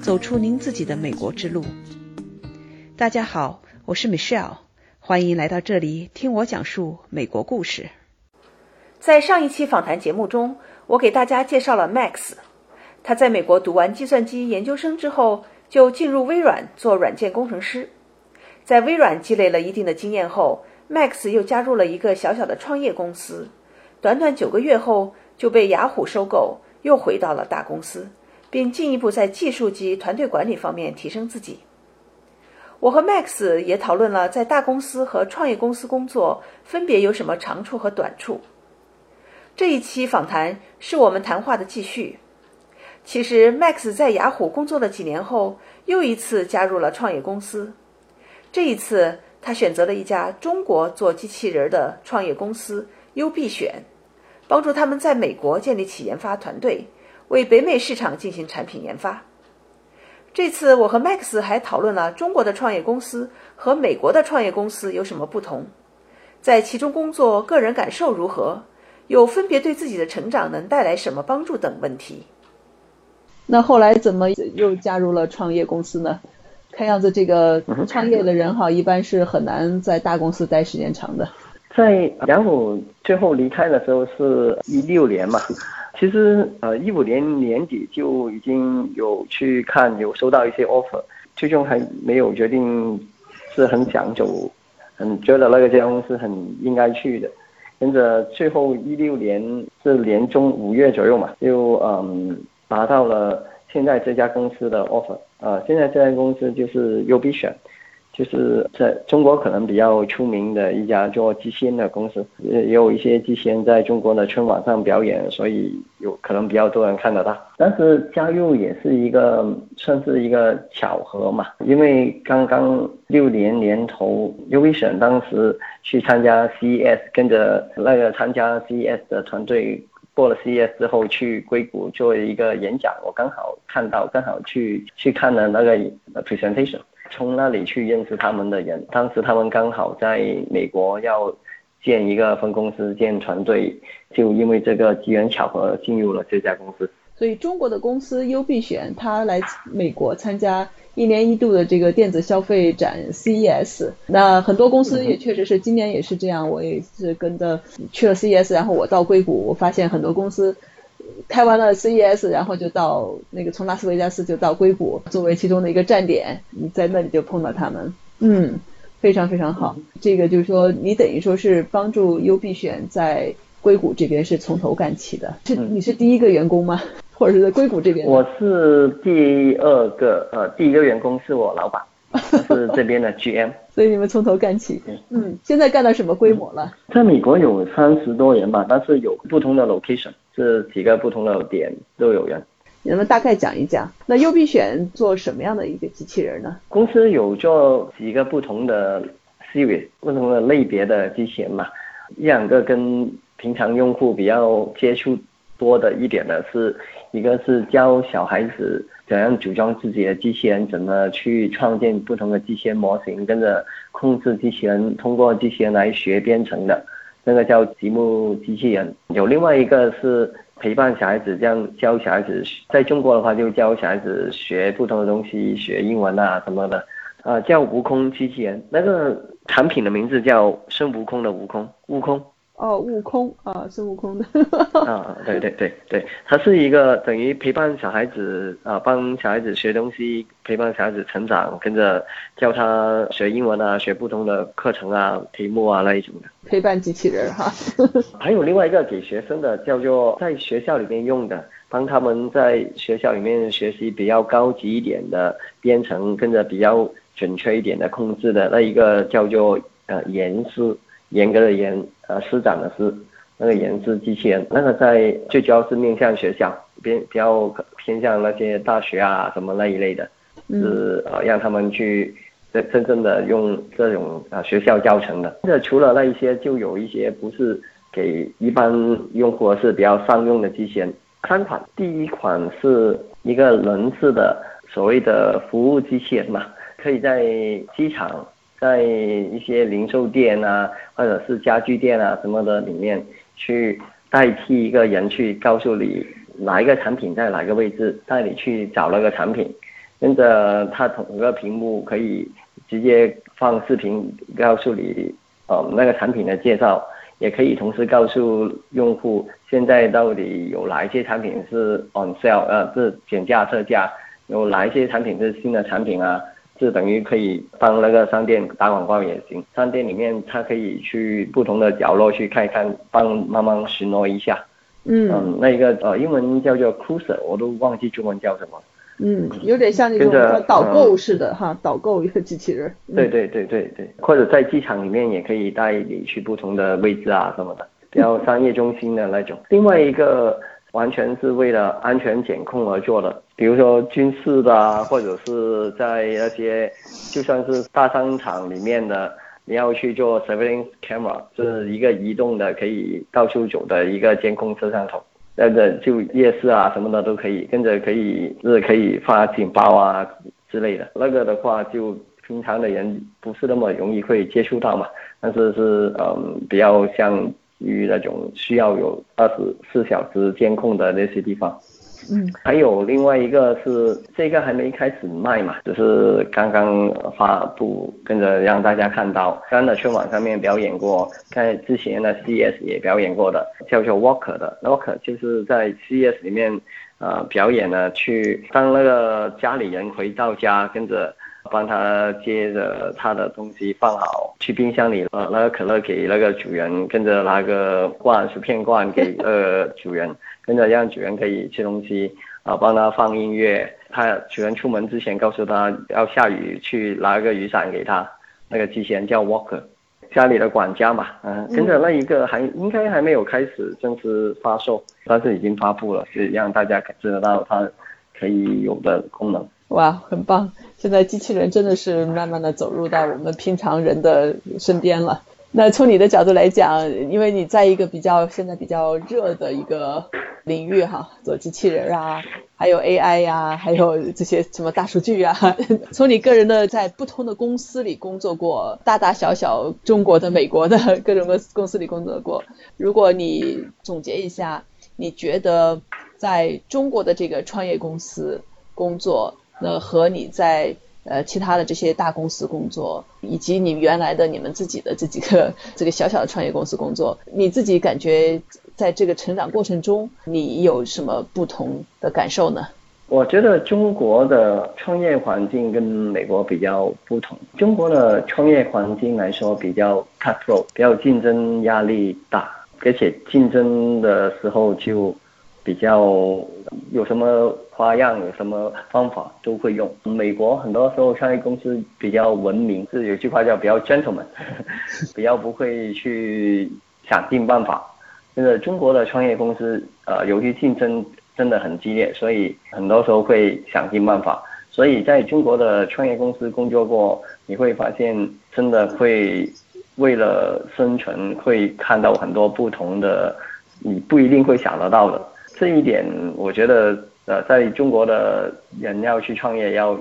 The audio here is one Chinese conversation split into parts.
走出您自己的美国之路。大家好，我是 Michelle，欢迎来到这里听我讲述美国故事。在上一期访谈节目中，我给大家介绍了 Max。他在美国读完计算机研究生之后，就进入微软做软件工程师。在微软积累了一定的经验后，Max 又加入了一个小小的创业公司。短短九个月后，就被雅虎收购，又回到了大公司，并进一步在技术及团队管理方面提升自己。我和 Max 也讨论了在大公司和创业公司工作分别有什么长处和短处。这一期访谈是我们谈话的继续。其实，Max 在雅虎工作了几年后，又一次加入了创业公司。这一次，他选择了一家中国做机器人的创业公司优必选，帮助他们在美国建立起研发团队，为北美市场进行产品研发。这次，我和 Max 还讨论了中国的创业公司和美国的创业公司有什么不同，在其中工作个人感受如何，又分别对自己的成长能带来什么帮助等问题。那后来怎么又加入了创业公司呢？看样子这个创业的人哈，一般是很难在大公司待时间长的。在雅虎最后离开的时候是一六年嘛，其实呃一五年年底就已经有去看，有收到一些 offer，最终还没有决定，是很想走，很觉得那个家公司很应该去的，跟着最后一六年是年中五月左右嘛，就嗯。达到了现在这家公司的 offer，呃，现在这家公司就是优必选，就是在中国可能比较出名的一家做机器人的公司，也有一些机器人在中国的春晚上表演，所以有可能比较多人看得到。但是加入也是一个算是一个巧合嘛，因为刚刚六年年头，优必选当时去参加 CES，跟着那个参加 CES 的团队。过了 CES 之后去硅谷做一个演讲，我刚好看到，刚好去去看了那个 presentation，从那里去认识他们的人。当时他们刚好在美国要建一个分公司、建团队，就因为这个机缘巧合进入了这家公司。所以中国的公司优必选，他来美国参加一年一度的这个电子消费展 CES。那很多公司也确实是今年也是这样，我也是跟着去了 CES，然后我到硅谷，我发现很多公司开完了 CES，然后就到那个从拉斯维加斯就到硅谷作为其中的一个站点，你在那里就碰到他们。嗯，非常非常好。这个就是说，你等于说是帮助优必选在硅谷这边是从头干起的，是你是第一个员工吗？或者是在硅谷这边，我是第二个，呃，第一个员工是我老板，是这边的 GM，所以你们从头干起。嗯，现在干到什么规模了？在美国有三十多人吧，但是有不同的 location，是几个不同的点都有人。你能不能大概讲一讲？那优必选做什么样的一个机器人呢？公司有做几个不同的 series，不同的类别的机器人嘛，一两个跟平常用户比较接触。多的一点的，是一个是教小孩子怎样组装自己的机器人，怎么去创建不同的机器人模型，跟着控制机器人，通过机器人来学编程的，那个叫积木机器人。有另外一个是陪伴小孩子，这样教小孩子，在中国的话就教小孩子学不同的东西，学英文啊什么的，啊叫悟空机器人。那个产品的名字叫孙悟空的悟空，悟空。哦，悟空啊，孙悟空的。啊，对对对对，他是一个等于陪伴小孩子啊，帮小孩子学东西，陪伴小孩子成长，跟着教他学英文啊，学不同的课程啊、题目啊那一种的。陪伴机器人哈。还有另外一个给学生的，叫做在学校里面用的，帮他们在学校里面学习比较高级一点的编程，跟着比较准确一点的控制的那一个叫做呃严师。严格的严，呃，施展的是，那个研制机器人，那个在最主要是面向学校，偏比较偏向那些大学啊什么那一类的，是呃让他们去真真正的用这种啊学校教程的。那除了那一些，就有一些不是给一般用户是比较商用的机器人。三款，第一款是一个人式的所谓的服务机器人嘛，可以在机场。在一些零售店啊，或者是家具店啊什么的里面，去代替一个人去告诉你哪一个产品在哪个位置，带你去找那个产品，跟着它同个屏幕可以直接放视频告诉你，呃，那个产品的介绍，也可以同时告诉用户现在到底有哪一些产品是 on sale，呃，是减价特价，有哪一些产品是新的产品啊。是等于可以帮那个商店打广告也行，商店里面他可以去不同的角落去看一看，帮帮忙巡逻一下。嗯嗯，那一个呃英文叫做 cruiser，我都忘记中文叫什么。嗯，有点像那种导购似的哈，导购一个机器人。对对对对对，或者在机场里面也可以带你去不同的位置啊什么的，比较商业中心的那种。另外一个。完全是为了安全检控而做的，比如说军事的，或者是在那些就算是大商场里面的，你要去做 surveillance camera，就是一个移动的可以到处走的一个监控摄像头，那个就夜市啊什么的都可以，跟着可以是可以发警报啊之类的。那个的话就平常的人不是那么容易会接触到嘛，但是是嗯比较像。于那种需要有二十四小时监控的那些地方，嗯，还有另外一个是这个还没开始卖嘛，只是刚刚发布，跟着让大家看到，刚的春晚上面表演过，在之前的 CS 也表演过的，叫做 Walker 的 Walker，就是在 CS 里面呃表演了去当那个家里人回到家跟着。帮他接着他的东西放好，去冰箱里呃，那个可乐给那个主人，跟着拿个罐薯片罐给呃主人，跟着让主人可以吃东西啊，帮他放音乐。他主人出门之前告诉他要下雨，去拿个雨伞给他。那个机器人叫 Walker，家里的管家嘛，嗯，跟着那一个还应该还没有开始正式发售，但是已经发布了，是让大家感知得到它可以有的功能。哇，很棒！现在机器人真的是慢慢的走入到我们平常人的身边了。那从你的角度来讲，因为你在一个比较现在比较热的一个领域哈，做机器人啊，还有 AI 呀，还有这些什么大数据啊。从你个人的在不同的公司里工作过，大大小小中国的、美国的各种各公司里工作过。如果你总结一下，你觉得在中国的这个创业公司工作？那和你在呃其他的这些大公司工作，以及你原来的你们自己的这几个这个小小的创业公司工作，你自己感觉在这个成长过程中，你有什么不同的感受呢？我觉得中国的创业环境跟美国比较不同。中国的创业环境来说比较 cutthroat，比较竞争压力大，而且竞争的时候就。比较有什么花样，有什么方法都会用。美国很多时候创业公司比较文明，是有句话叫比较 gentleman，比较不会去想尽办法。现在中国的创业公司，呃，由于竞争真的很激烈，所以很多时候会想尽办法。所以在中国的创业公司工作过，你会发现真的会为了生存，会看到很多不同的，你不一定会想得到的。这一点，我觉得，呃，在中国的人要去创业，要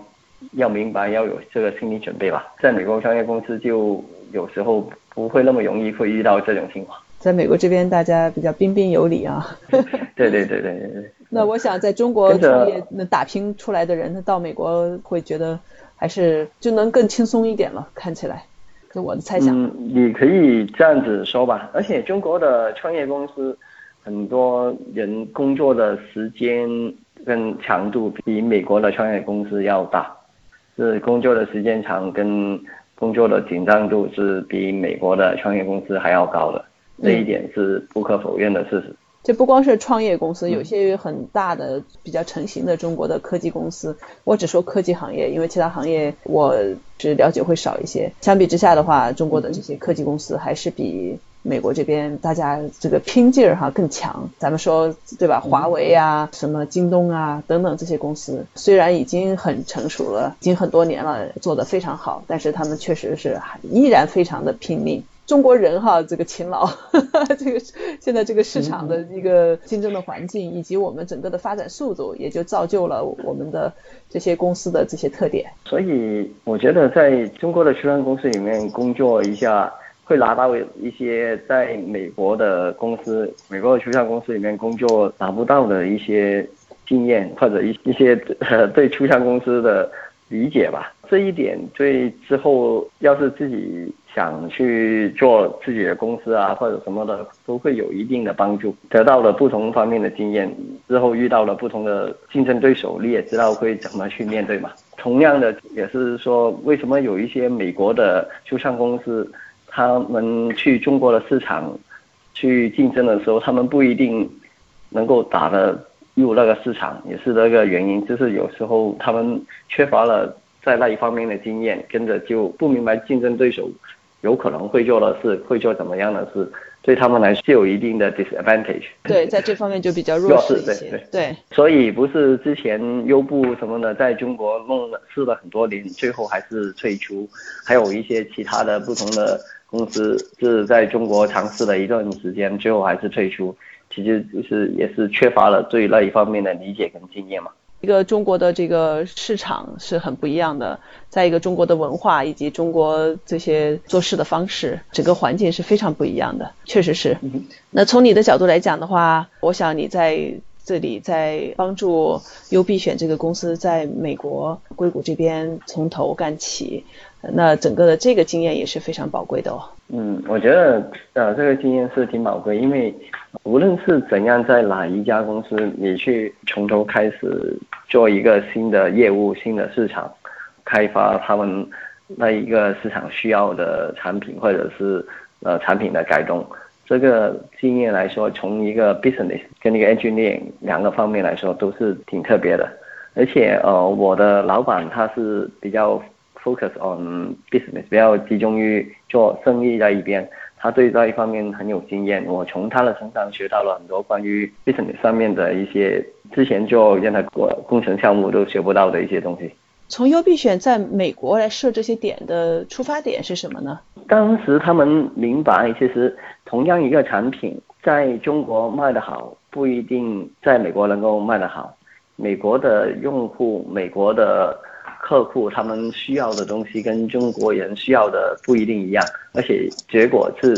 要明白，要有这个心理准备吧。在美国创业公司，就有时候不会那么容易会遇到这种情况。在美国这边，大家比较彬彬有礼啊。对对对对对对。那我想，在中国创业那打拼出来的人，他到美国会觉得还是就能更轻松一点了。看起来，是我的猜想。嗯，你可以这样子说吧。而且中国的创业公司。很多人工作的时间跟强度比美国的创业公司要大，是工作的时间长跟工作的紧张度是比美国的创业公司还要高的，这一点是不可否认的事实。这不光是创业公司，有些很大的比较成型的中国的科技公司，我只说科技行业，因为其他行业我只了解会少一些。相比之下的话，中国的这些科技公司还是比。美国这边大家这个拼劲儿哈更强，咱们说对吧？华为啊，什么京东啊等等这些公司，虽然已经很成熟了，已经很多年了，做得非常好，但是他们确实是依然非常的拼命。中国人哈这个勤劳，这个现在这个市场的一个竞争的环境，以及我们整个的发展速度，也就造就了我们的这些公司的这些特点。所以我觉得在中国的初创公司里面工作一下。会拿到一些在美国的公司、美国的初创公司里面工作拿不到的一些经验，或者一一些对初创公司的理解吧。这一点对之后要是自己想去做自己的公司啊，或者什么的，都会有一定的帮助。得到了不同方面的经验之后，遇到了不同的竞争对手，你也知道会怎么去面对嘛。同样的，也是说，为什么有一些美国的初创公司，他们去中国的市场去竞争的时候，他们不一定能够打得入那个市场，也是这个原因。就是有时候他们缺乏了。在那一方面的经验，跟着就不明白竞争对手有可能会做的事，会做怎么样的事，对他们来说有一定的 disadvantage。对，在这方面就比较弱势一些。对对。所以不是之前优步什么的在中国弄了试了很多年，最后还是退出。还有一些其他的不同的公司是在中国尝试了一段时间，最后还是退出。其实就是也是缺乏了对那一方面的理解跟经验嘛。一个中国的这个市场是很不一样的，在一个中国的文化以及中国这些做事的方式，整个环境是非常不一样的，确实是。那从你的角度来讲的话，我想你在这里在帮助优必选这个公司在美国硅谷这边从头干起，那整个的这个经验也是非常宝贵的哦。嗯，我觉得呃这个经验是挺宝贵，因为无论是怎样在哪一家公司，你去从头开始做一个新的业务、新的市场开发，他们那一个市场需要的产品或者是呃产品的改动，这个经验来说，从一个 business 跟一个 engineering 两个方面来说都是挺特别的，而且呃我的老板他是比较。focus on business，比较集中于做生意在一边，他对这一方面很有经验。我从他的身上学到了很多关于 business 上面的一些之前做任何工程项目都学不到的一些东西。从优必选在美国来设这些点的出发点是什么呢？当时他们明白，其实同样一个产品在中国卖得好，不一定在美国能够卖得好。美国的用户，美国的。客户他们需要的东西跟中国人需要的不一定一样，而且结果是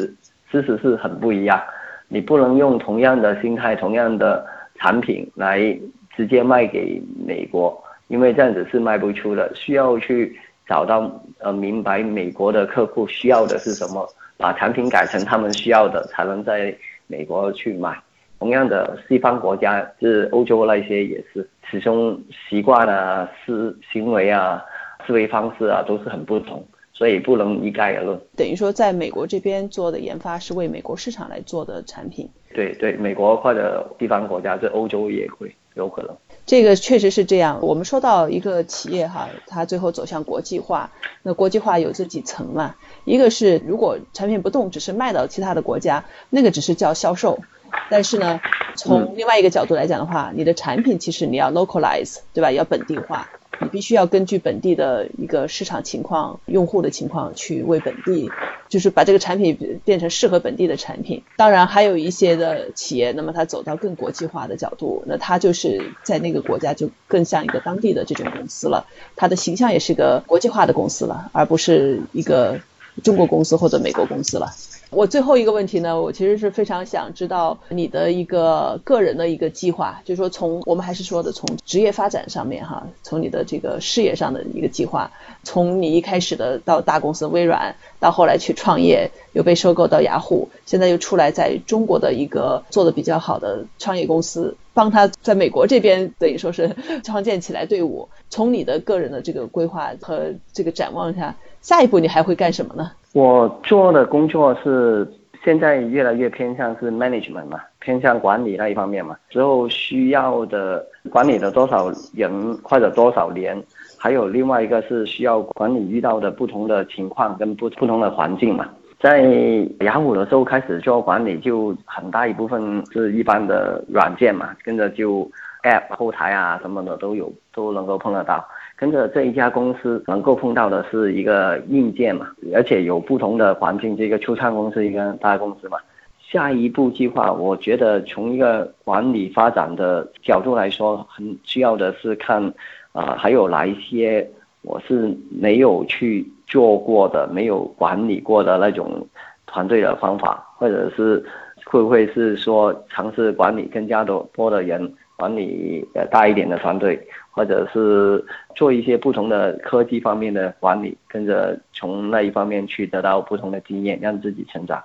事实是很不一样。你不能用同样的心态、同样的产品来直接卖给美国，因为这样子是卖不出的。需要去找到呃明白美国的客户需要的是什么，把产品改成他们需要的，才能在美国去买。同样的，西方国家是欧洲那些也是，始终习惯啊、思行为啊、思维方式啊都是很不同，所以不能一概而论。等于说，在美国这边做的研发是为美国市场来做的产品。对对，美国或者西方国家，这欧洲也会有可能。这个确实是这样。我们说到一个企业哈，它最后走向国际化，那国际化有这几层嘛？一个是如果产品不动，只是卖到其他的国家，那个只是叫销售。但是呢，从另外一个角度来讲的话，你的产品其实你要 localize，对吧？要本地化，你必须要根据本地的一个市场情况、用户的情况去为本地，就是把这个产品变成适合本地的产品。当然，还有一些的企业，那么它走到更国际化的角度，那它就是在那个国家就更像一个当地的这种公司了，它的形象也是个国际化的公司了，而不是一个中国公司或者美国公司了。我最后一个问题呢，我其实是非常想知道你的一个个人的一个计划，就是说从我们还是说的从职业发展上面哈，从你的这个事业上的一个计划，从你一开始的到大公司微软，到后来去创业，又被收购到雅虎，现在又出来在中国的一个做的比较好的创业公司，帮他在美国这边等于说是创建起来队伍。从你的个人的这个规划和这个展望下，下一步你还会干什么呢？我做的工作是现在越来越偏向是 management 嘛，偏向管理那一方面嘛。之后需要的管理的多少人或者多少年，还有另外一个是需要管理遇到的不同的情况跟不不同的环境嘛。在雅虎的时候开始做管理，就很大一部分是一般的软件嘛，跟着就 app 后台啊什么的都有都能够碰得到。跟着这一家公司能够碰到的是一个硬件嘛，而且有不同的环境，这个初创公司一个大公司嘛。下一步计划，我觉得从一个管理发展的角度来说，很需要的是看，啊，还有哪一些我是没有去做过的，没有管理过的那种。团队的方法，或者是会不会是说尝试管理更加多多的人，管理呃大一点的团队，或者是做一些不同的科技方面的管理，跟着从那一方面去得到不同的经验，让自己成长。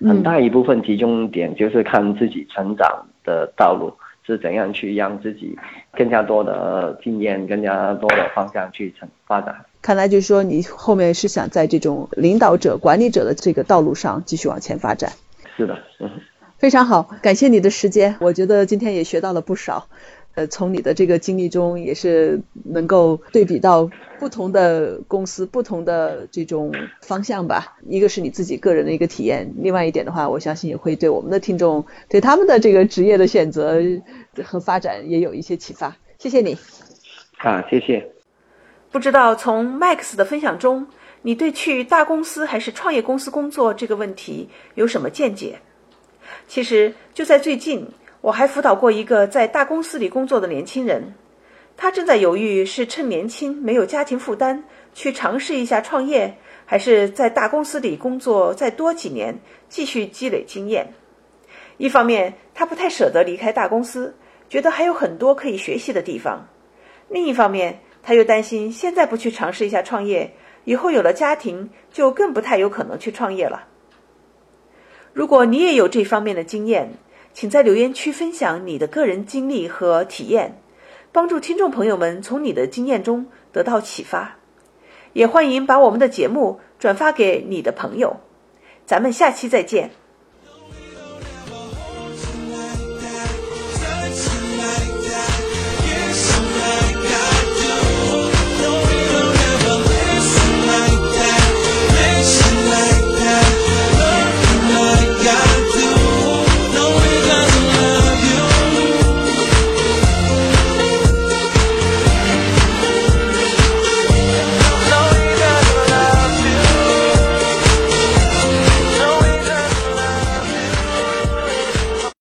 很大一部分集中点就是看自己成长的道路是怎样去让自己更加多的经验、更加多的方向去成发展。看来就是说，你后面是想在这种领导者、管理者的这个道路上继续往前发展。是的，嗯，非常好，感谢你的时间，我觉得今天也学到了不少。呃，从你的这个经历中，也是能够对比到不同的公司、不同的这种方向吧。一个是你自己个人的一个体验，另外一点的话，我相信也会对我们的听众对他们的这个职业的选择和发展也有一些启发。谢谢你。啊，谢谢。不知道从 Max 的分享中，你对去大公司还是创业公司工作这个问题有什么见解？其实就在最近。我还辅导过一个在大公司里工作的年轻人，他正在犹豫是趁年轻没有家庭负担去尝试一下创业，还是在大公司里工作再多几年继续积累经验。一方面，他不太舍得离开大公司，觉得还有很多可以学习的地方；另一方面，他又担心现在不去尝试一下创业，以后有了家庭就更不太有可能去创业了。如果你也有这方面的经验，请在留言区分享你的个人经历和体验，帮助听众朋友们从你的经验中得到启发。也欢迎把我们的节目转发给你的朋友。咱们下期再见。